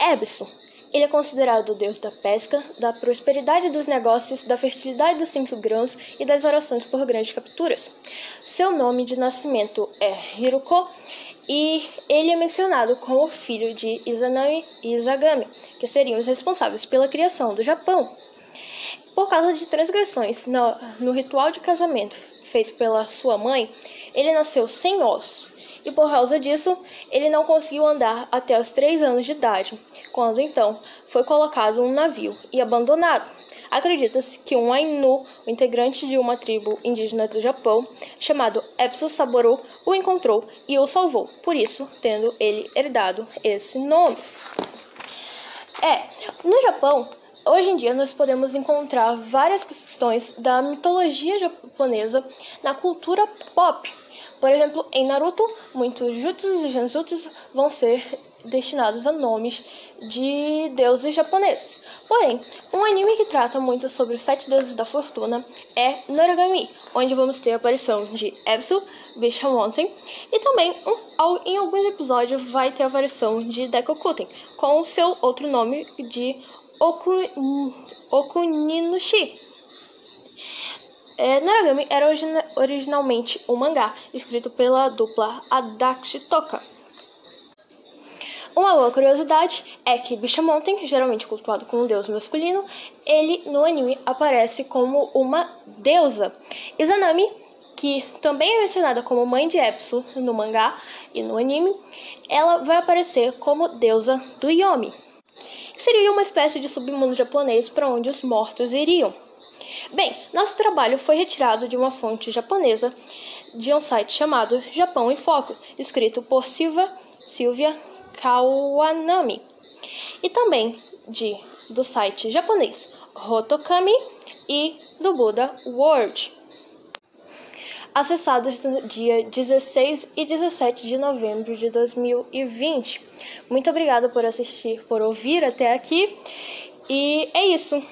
Ebisu. Ele é considerado o deus da pesca, da prosperidade dos negócios, da fertilidade dos cinco grãos e das orações por grandes capturas. Seu nome de nascimento é Hiruko e ele é mencionado como filho de Izanami e Izagami, que seriam os responsáveis pela criação do Japão. Por causa de transgressões no, no ritual de casamento feito pela sua mãe, ele nasceu sem ossos e por causa disso ele não conseguiu andar até os três anos de idade, quando então foi colocado em um navio e abandonado. Acredita-se que um Ainu, integrante de uma tribo indígena do Japão, chamado Epsu Saboru, o encontrou e o salvou, por isso tendo ele herdado esse nome. É, no Japão, Hoje em dia, nós podemos encontrar várias questões da mitologia japonesa na cultura pop. Por exemplo, em Naruto, muitos jutsus e genjutsus vão ser destinados a nomes de deuses japoneses. Porém, um anime que trata muito sobre os sete deuses da fortuna é Noragami, onde vamos ter a aparição de Ebisu, Bishamon e também um, em alguns episódios vai ter a aparição de Dekokuten, com o seu outro nome de Oku, Okuninushi. É, Naragami era originalmente um mangá escrito pela dupla Adachi Toka. Uma boa curiosidade é que Bishamonten, geralmente cultuado como um deus masculino, ele no anime aparece como uma deusa. Izanami, que também é mencionada como mãe de Epsu no mangá e no anime, ela vai aparecer como deusa do Yomi seria uma espécie de submundo japonês para onde os mortos iriam. Bem, nosso trabalho foi retirado de uma fonte japonesa de um site chamado Japão em Foco, escrito por Silva, Silvia Kawanami, e também de do site japonês Rotokami e do Buda World acessados no dia 16 e 17 de novembro de 2020. Muito obrigada por assistir, por ouvir até aqui. E é isso.